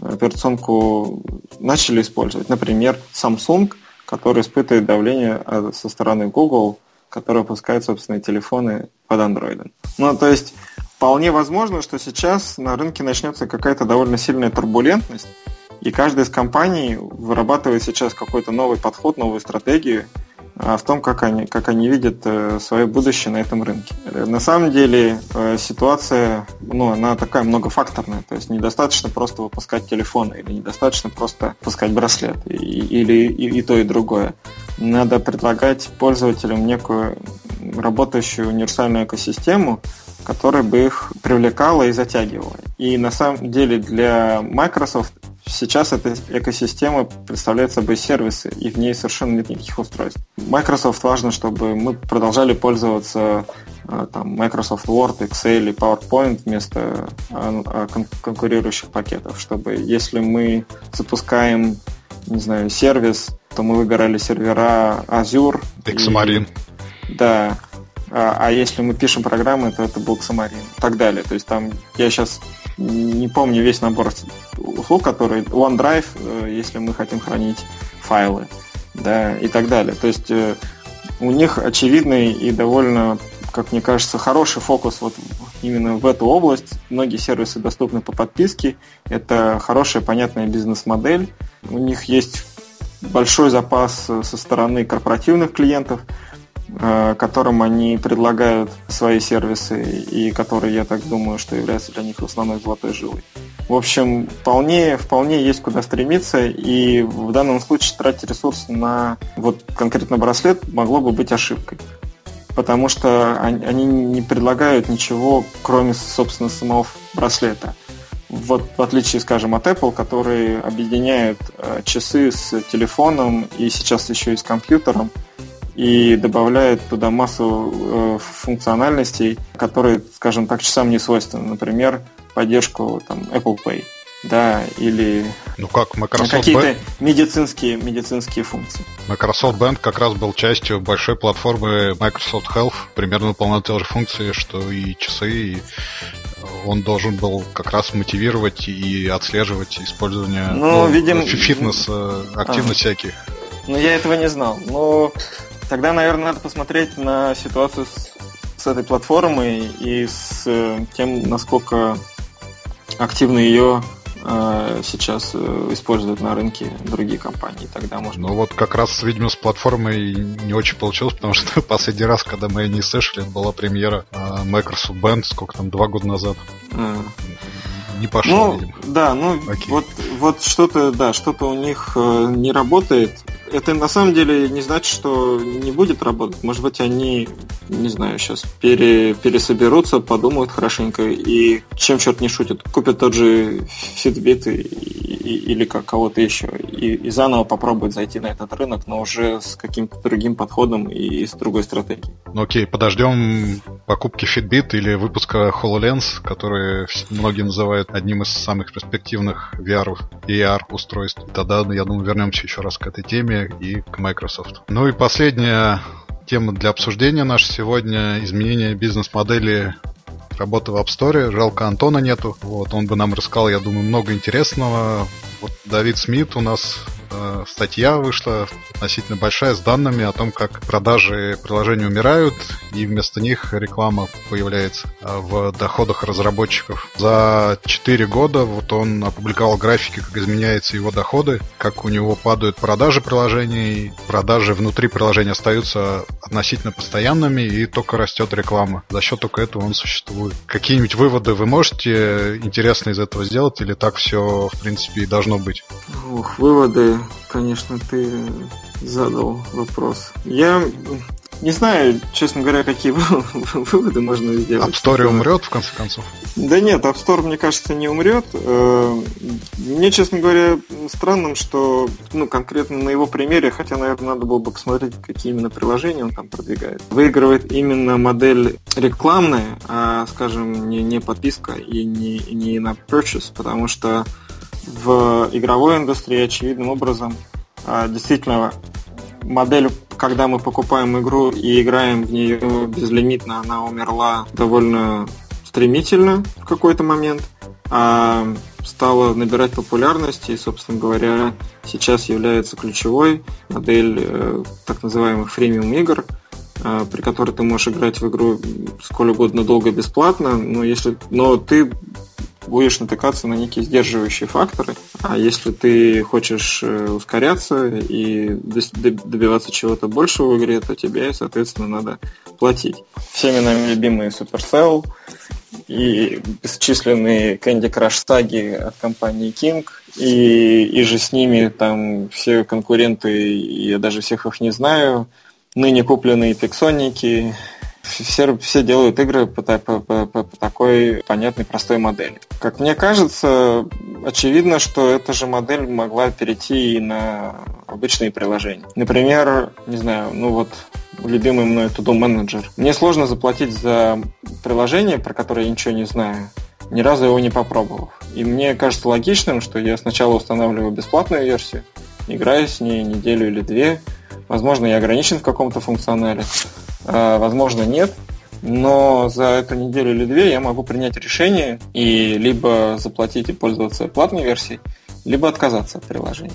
операционку начали использовать. Например, Samsung который испытывает давление а, со стороны Google, который выпускает собственные телефоны под Android. Ну, то есть, вполне возможно, что сейчас на рынке начнется какая-то довольно сильная турбулентность, и каждая из компаний вырабатывает сейчас какой-то новый подход, новую стратегию, в том, как они, как они видят э, свое будущее на этом рынке. На самом деле э, ситуация, ну, она такая многофакторная, то есть недостаточно просто выпускать телефоны или недостаточно просто выпускать браслет, или и, и то, и другое. Надо предлагать пользователям некую работающую универсальную экосистему, которая бы их привлекала и затягивала. И на самом деле для Microsoft Сейчас эта экосистема представляет собой сервисы, и в ней совершенно нет никаких устройств. Microsoft важно, чтобы мы продолжали пользоваться э, там, Microsoft Word, Excel и PowerPoint вместо а, а, конкурирующих пакетов, чтобы если мы запускаем, не знаю, сервис, то мы выбирали сервера Azure. Xamarin. И, да, а, а если мы пишем программы, то это был Xamarin и так далее. То есть там я сейчас не помню весь набор услуг, которые OneDrive, э, если мы хотим хранить файлы, да, и так далее. То есть э, у них очевидный и довольно, как мне кажется, хороший фокус вот именно в эту область. Многие сервисы доступны по подписке. Это хорошая, понятная бизнес-модель. У них есть большой запас со стороны корпоративных клиентов. Э, которым они предлагают свои сервисы и которые, я так думаю, что являются для них основной золотой жилой. В общем, вполне, вполне есть куда стремиться, и в данном случае тратить ресурсы на вот конкретно браслет могло бы быть ошибкой. Потому что они не предлагают ничего, кроме, собственно, самого браслета. Вот в отличие, скажем, от Apple, которые объединяют э, часы с телефоном и сейчас еще и с компьютером, и добавляют туда массу э, функциональностей, которые, скажем так, часам не свойственны. Например, поддержку там, Apple Pay, да, или ну как Microsoft какие-то Band... медицинские, медицинские функции. Microsoft Band как раз был частью большой платформы Microsoft Health, примерно выполнял те же функции, что и часы, и он должен был как раз мотивировать и отслеживать использование ну, ну, видим... фитнес, э, активность а. всяких. Ну, я этого не знал. Но тогда, наверное, надо посмотреть на ситуацию с, с этой платформой и с э, тем, насколько активно ее э, сейчас э, используют на рынке другие компании. Тогда можно. Ну вот как раз, видимо, с платформой не очень получилось, потому что последний раз, когда мы не слышали, была премьера э, Microsoft Band, сколько там, два года назад. А. Не пошло, ну, видимо. Да, ну Окей. вот, вот что-то, да, что-то у них не работает это на самом деле не значит, что не будет работать. Может быть, они, не знаю, сейчас пере, пересоберутся, подумают хорошенько и чем черт не шутит, купят тот же Fitbit и, и, или как кого-то еще и, и заново попробуют зайти на этот рынок, но уже с каким-то другим подходом и с другой стратегией. Ну окей, подождем покупки Fitbit или выпуска HoloLens, который многие называют одним из самых перспективных VR и AR устройств. Тогда, я думаю, вернемся еще раз к этой теме и к Microsoft. Ну и последняя тема для обсуждения наша сегодня изменение бизнес-модели работы в App Store. Жалко, Антона нету. Вот, он бы нам рассказал, я думаю, много интересного. Вот Давид Смит у нас э, статья вышла относительно большая с данными о том, как продажи приложений умирают, и вместо них реклама появляется э, в доходах разработчиков. За 4 года вот он опубликовал графики, как изменяются его доходы, как у него падают продажи приложений, продажи внутри приложения остаются относительно постоянными, и только растет реклама. За счет только этого он существует. Какие-нибудь выводы вы можете интересно из этого сделать, или так все, в принципе, и должно быть? Ух, выводы, конечно, ты задал вопрос. Я не знаю, честно говоря, какие выводы можно сделать. App Store умрет, в конце концов? Да нет, App Store, мне кажется, не умрет. Э, мне, честно говоря, странным, что ну, конкретно на его примере, хотя, наверное, надо было бы посмотреть, какие именно приложения он там продвигает, выигрывает именно модель рекламная, а, скажем, не, не подписка и не, не на purchase, потому что в игровой индустрии очевидным образом а, действительно модель, когда мы покупаем игру и играем в нее безлимитно, она умерла довольно стремительно в какой-то момент, а стала набирать популярность и, собственно говоря, сейчас является ключевой модель э, так называемых фремиум игр, э, при которой ты можешь играть в игру сколь угодно долго бесплатно, но если, но ты будешь натыкаться на некие сдерживающие факторы. А если ты хочешь э, ускоряться и добиваться чего-то большего в игре, то тебе, соответственно, надо платить. Всеми нами любимые Supercell и бесчисленные Candy Crush саги от компании King, и, и же с ними там все конкуренты, я даже всех их не знаю, ныне купленные пиксоники, все, все делают игры по, по, по, по такой понятной, простой модели. Как мне кажется, очевидно, что эта же модель могла перейти и на обычные приложения. Например, не знаю, ну вот любимый мной To-Do. Мне сложно заплатить за приложение, про которое я ничего не знаю, ни разу его не попробовав. И мне кажется логичным, что я сначала устанавливаю бесплатную версию, играю с ней неделю или две, возможно, я ограничен в каком-то функционале, а, возможно, нет. Но за эту неделю или две я могу принять решение и либо заплатить и пользоваться платной версией, либо отказаться от приложения.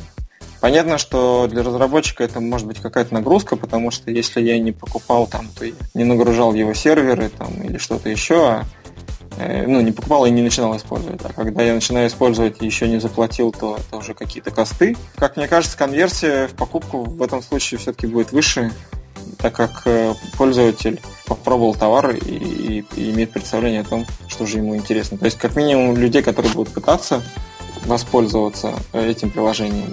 Понятно, что для разработчика это может быть какая-то нагрузка, потому что если я не покупал там, то не нагружал его серверы там, или что-то еще, а ну, не покупал и не начинал использовать. А когда я начинаю использовать и еще не заплатил, то это уже какие-то косты. Как мне кажется, конверсия в покупку в этом случае все-таки будет выше, так как э, пользователь попробовал товар и, и, и имеет представление о том, что же ему интересно. То есть, как минимум, людей, которые будут пытаться воспользоваться этим приложением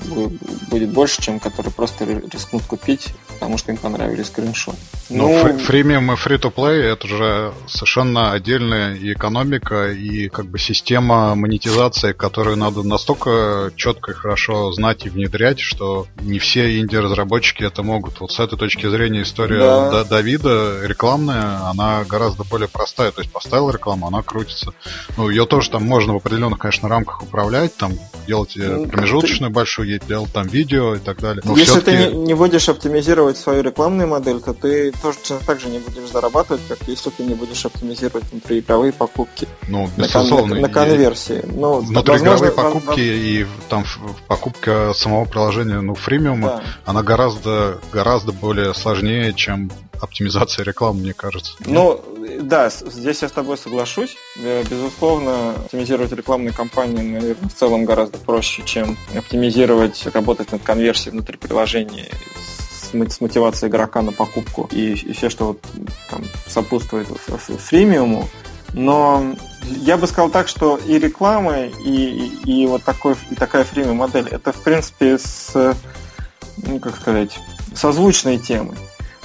будет больше, чем которые просто рискнут купить, потому что им понравились скриншоты. Ну, ну фримиум и free-to-play это же совершенно отдельная и экономика, и как бы система монетизации, которую надо настолько четко и хорошо знать и внедрять, что не все инди-разработчики это могут. Вот с этой точки зрения история да. Давида рекламная, она гораздо более простая. То есть поставил рекламу, она крутится. Ну, ее тоже там можно в определенных, конечно, рамках управлять, там делать ну, промежуточную ты... большую, делать там видео и так далее. Но Если ты не, не будешь оптимизировать свою рекламную модель, то ты тоже так же не будешь зарабатывать, как если ты не будешь оптимизировать внутриигровые покупки. Ну, безусловно. На, на, на конверсии. Ну, внутриигровые возможно, покупки вам... и там покупка самого приложения, ну, фримиума, да. она гораздо, гораздо более сложнее, чем оптимизация рекламы, мне кажется. Ну, да, здесь я с тобой соглашусь. Э, безусловно, оптимизировать рекламные кампании, наверное, в целом гораздо проще, чем оптимизировать, работать над конверсией внутри приложения с мотивацией игрока на покупку и, и все, что вот, там, сопутствует фримиуму. Но я бы сказал так, что и реклама, и, и, и вот такой, и такая фримиум модель, это в принципе с, ну, как сказать, созвучной темой.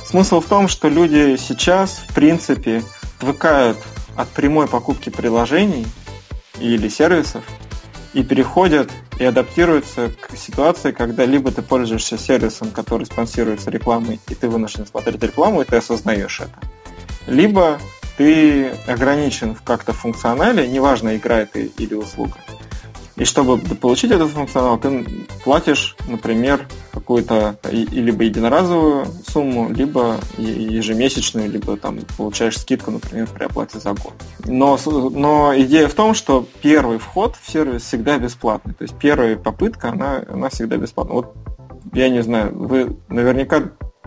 Смысл в том, что люди сейчас, в принципе, отвыкают от прямой покупки приложений или сервисов и переходят и адаптируются к ситуации, когда либо ты пользуешься сервисом, который спонсируется рекламой, и ты вынужден смотреть рекламу, и ты осознаешь это. Либо ты ограничен в как-то функционале, неважно, игра это или услуга. И чтобы получить этот функционал, ты платишь, например, какую-то либо единоразовую сумму, либо ежемесячную, либо там получаешь скидку, например, при оплате за год. Но, но идея в том, что первый вход в сервис всегда бесплатный. То есть первая попытка, она, она всегда бесплатна. Вот я не знаю, вы наверняка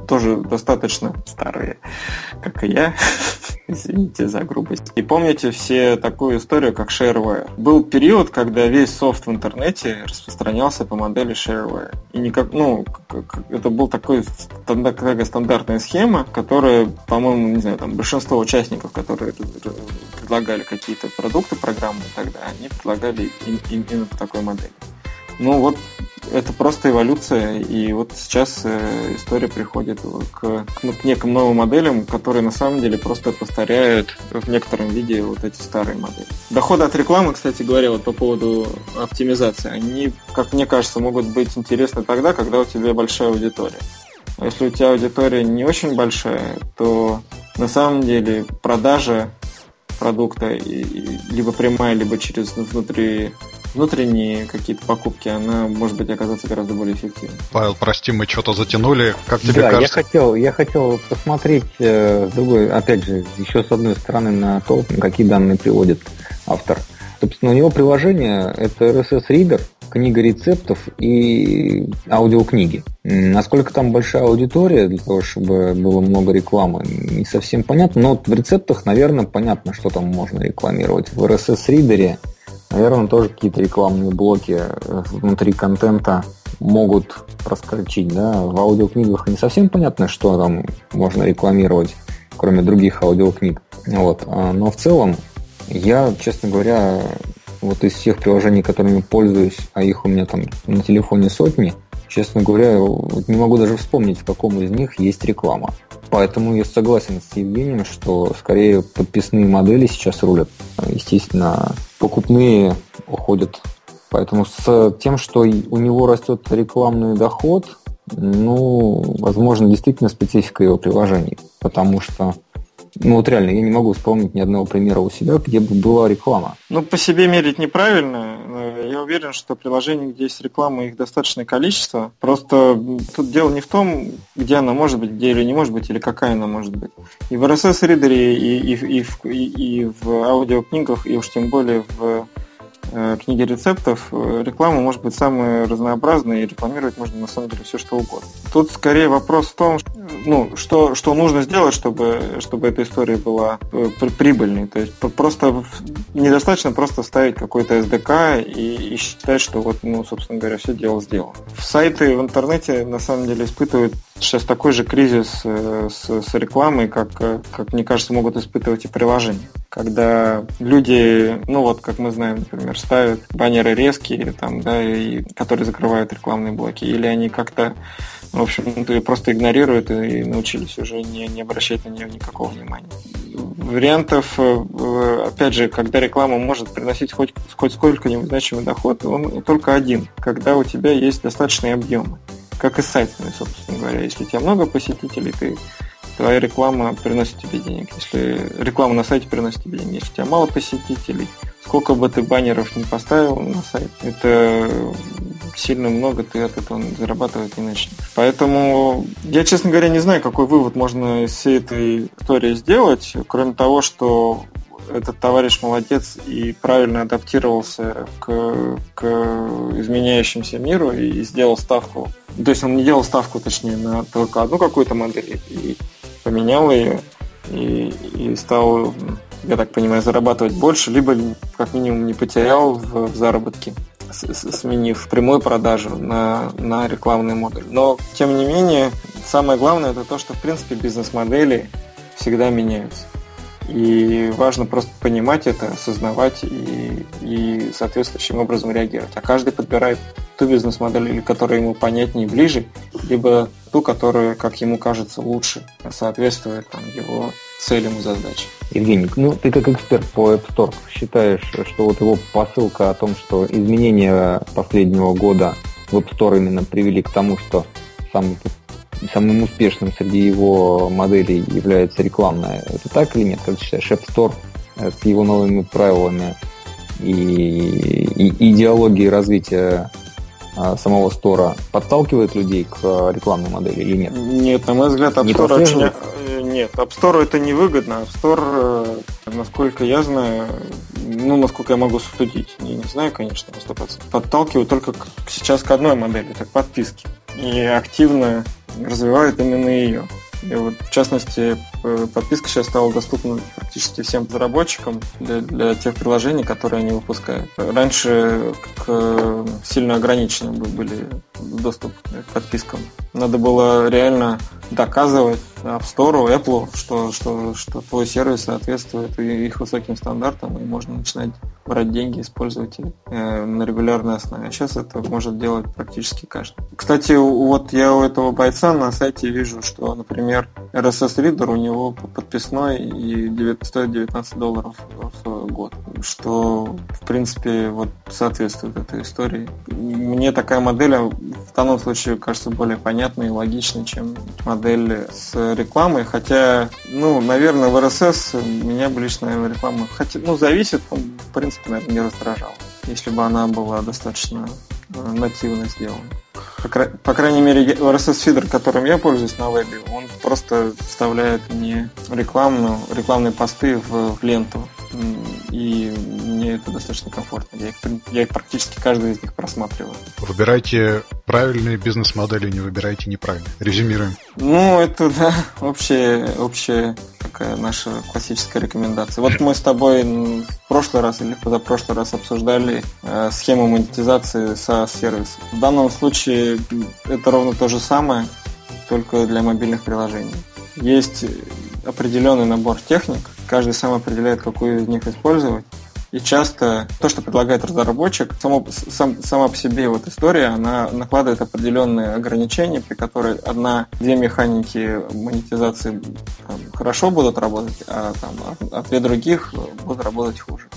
тоже достаточно старые, как и я. Извините за грубость. И помните все такую историю, как shareware. Был период, когда весь софт в интернете распространялся по модели shareware. И никак, ну, это был такой такая стандартная схема, которая, по-моему, не знаю, там большинство участников, которые предлагали какие-то продукты, программы и так далее, они предлагали именно по такой модели. Ну вот это просто эволюция, и вот сейчас э, история приходит к, к, ну, к неким новым моделям, которые на самом деле просто повторяют в некотором виде вот эти старые модели. Доходы от рекламы, кстати говоря, вот по поводу оптимизации, они, как мне кажется, могут быть интересны тогда, когда у тебя большая аудитория. А если у тебя аудитория не очень большая, то на самом деле продажа продукта либо прямая, либо через внутри внутренние какие-то покупки, она может быть оказаться гораздо более эффективной. Павел, прости, мы что-то затянули. Как тебе да, кажется? Я хотел, я хотел посмотреть э, другой, опять же, еще с одной стороны на то, какие данные приводит автор. Собственно, у него приложение это RSS Reader, книга рецептов и аудиокниги. Насколько там большая аудитория для того, чтобы было много рекламы, не совсем понятно. Но вот в рецептах, наверное, понятно, что там можно рекламировать. В RSS Reader Наверное, тоже какие-то рекламные блоки э, внутри контента могут проскочить, да. В аудиокнигах не совсем понятно, что там можно рекламировать, кроме других аудиокниг. Вот. А, но в целом, я, честно говоря, вот из всех приложений, которыми пользуюсь, а их у меня там на телефоне сотни, честно говоря, не могу даже вспомнить, в каком из них есть реклама. Поэтому я согласен с Евгением, что скорее подписные модели сейчас рулят. Естественно, покупные уходят. Поэтому с тем, что у него растет рекламный доход, ну, возможно, действительно специфика его приложений. Потому что ну вот реально, я не могу вспомнить ни одного примера у себя, где бы была реклама. Ну, по себе мерить неправильно. Я уверен, что приложений, где есть реклама, их достаточное количество. Просто тут дело не в том, где она может быть, где или не может быть, или какая она может быть. И в RSS-ридере, и, и, и, и, и в аудиокнигах, и уж тем более в книги рецептов, э, реклама может быть самая разнообразная, и рекламировать можно на самом деле все, что угодно. Тут скорее вопрос в том, ну, что, что нужно сделать, чтобы, чтобы эта история была э, прибыльной. То есть просто недостаточно просто ставить какой-то SDK и, и считать, что вот, ну, собственно говоря, все дело сделано. Сайты в интернете на самом деле испытывают сейчас такой же кризис э, с, с рекламой, как, э, как мне кажется, могут испытывать и приложения. Когда люди, ну вот, как мы знаем, например, ставят баннеры резкие, там, да, и, которые закрывают рекламные блоки, или они как-то в общем, просто игнорируют и научились уже не, не обращать на нее никакого внимания. Вариантов, э, опять же, когда реклама может приносить хоть, хоть сколько-нибудь значимый доход, он только один, когда у тебя есть достаточные объемы как и с собственно говоря. Если у тебя много посетителей, ты, твоя реклама приносит тебе денег. Если реклама на сайте приносит тебе денег. Если у тебя мало посетителей, сколько бы ты баннеров не поставил на сайт, это сильно много ты от этого зарабатывать не начнешь. Поэтому я, честно говоря, не знаю, какой вывод можно из всей этой истории сделать, кроме того, что этот товарищ молодец и правильно адаптировался к, к изменяющимся миру и сделал ставку. То есть он не делал ставку, точнее, на только одну какую-то модель и поменял ее и, и стал, я так понимаю, зарабатывать больше, либо как минимум не потерял в, в заработке сменив прямую продажу на, на рекламный модуль. Но, тем не менее, самое главное это то, что, в принципе, бизнес-модели всегда меняются. И важно просто понимать это, осознавать и, и соответствующим образом реагировать. А каждый подбирает ту бизнес-модель, которая ему понятнее и ближе, либо ту, которая, как ему кажется, лучше соответствует там, его целям и задачам. Евгений, ну ты как эксперт по App Store считаешь, что вот его посылка о том, что изменения последнего года в App Store именно привели к тому, что самый самым успешным среди его моделей является рекламная. Это так или нет? Как ты считаешь, App Store э, с его новыми правилами и, и идеологией развития а, самого стора подталкивает людей к э, рекламной модели или нет? Нет, на мой взгляд, App Store очень... Э, нет, App Store это невыгодно. App Store, насколько я знаю, ну, насколько я могу судить, не, не знаю, конечно, на 100%, подталкивает только к, сейчас к одной модели, это к подписке. И активно развивают именно ее. И вот, в частности, подписка сейчас стала доступна практически всем разработчикам для, для тех приложений, которые они выпускают. Раньше к, сильно ограничены были доступ к подпискам. Надо было реально доказывать App Store, Apple, что, что, что твой сервис соответствует их высоким стандартам, и можно начинать брать деньги, использовать их э, на регулярной основе. А сейчас это может делать практически каждый. Кстати, вот я у этого бойца на сайте вижу, что, например, RSS Reader у него подписной и стоит 19 долларов в год, что, в принципе, вот соответствует этой истории. Мне такая модель в данном случае кажется более понятной и логичной, чем модель с рекламой, хотя, ну, наверное, в RSS меня бы лично реклама, хотя, ну, зависит, в принципе, наверное, не раздражал, если бы она была достаточно э, нативно сделана. По, кра- по крайней мере, RSS-фидер, которым я пользуюсь на вебе, он просто вставляет мне рекламную, рекламные посты в, в ленту. И мне это достаточно комфортно. Я их, я их практически каждый из них просматриваю. Выбирайте правильные бизнес-модели, не выбирайте неправильные. Резюмируем. Ну, это, да, общая, общая такая наша классическая рекомендация. Вот мы с тобой в прошлый раз или позапрошлый раз обсуждали э, схему монетизации со сервиса. В данном случае это ровно то же самое, только для мобильных приложений. Есть определенный набор техник, каждый сам определяет, какую из них использовать. И часто то, что предлагает разработчик, само, сам, сама по себе вот история, она накладывает определенные ограничения, при которой одна-две механики монетизации там, хорошо будут работать, а, там, а, а две других будут работать хуже.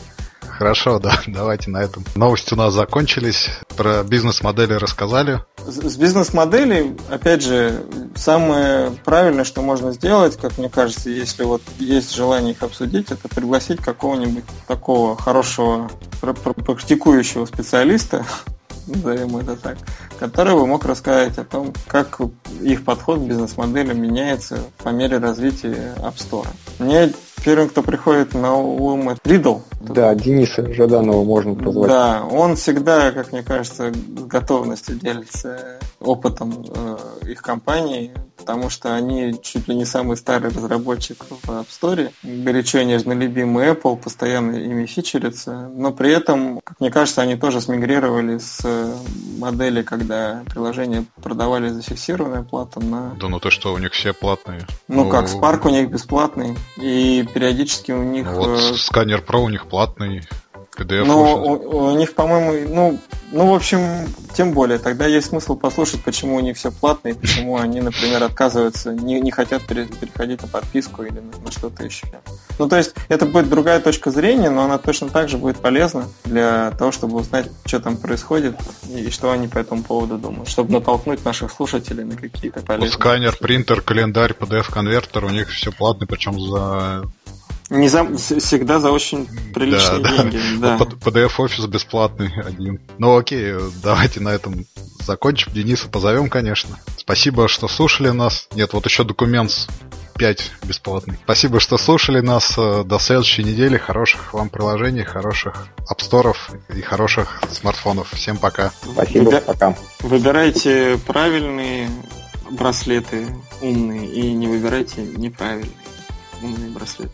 Хорошо, да, давайте на этом. Новости у нас закончились. Про бизнес-модели рассказали. С бизнес-моделей, опять же, самое правильное, что можно сделать, как мне кажется, если вот есть желание их обсудить, это пригласить какого-нибудь такого хорошего практикующего специалиста, назовем это так, который бы мог рассказать о том, как их подход к бизнес-моделям меняется по мере развития App Store. Мне первым, кто приходит на ум, это Riddle. Да, Дениса Жаданова можно позвать. Да, он всегда, как мне кажется, с готовностью делится опытом э, их компании, потому что они чуть ли не самый старый разработчик в App Store. Горячо и нежно любимый Apple, постоянно ими фичерится, но при этом, как мне кажется, они тоже смигрировали с модели, когда приложения продавали за фиксированную плату на... Да ну то что, у них все платные. Ну, ну как, Spark у них бесплатный, и периодически у них... Вот э... сканер Pro у них платный. PDF ну, у, у них, по-моему, ну, ну, в общем, тем более, тогда есть смысл послушать, почему у них все платно и почему они, например, отказываются, не, не хотят переходить на подписку или на, на что-то еще. Ну, то есть, это будет другая точка зрения, но она точно так же будет полезна для того, чтобы узнать, что там происходит и что они по этому поводу думают, чтобы натолкнуть наших слушателей на какие-то полезные... Вот сканер, принтер, календарь, PDF-конвертер, у них все платно, причем за не за, всегда за очень приличные да, деньги. Да. да. PDF-офис бесплатный один. Ну окей, давайте на этом закончим. Дениса позовем, конечно. Спасибо, что слушали нас. Нет, вот еще документ 5 бесплатный. Спасибо, что слушали нас. До следующей недели. Хороших вам приложений, хороших апсторов и хороших смартфонов. Всем пока. Спасибо, Выбир... пока. Выбирайте правильные браслеты умные и не выбирайте неправильные умные браслеты.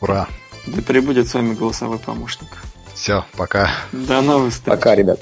Ура! Да прибудет с вами голосовой помощник. Все, пока. До новых встреч. Пока, ребят.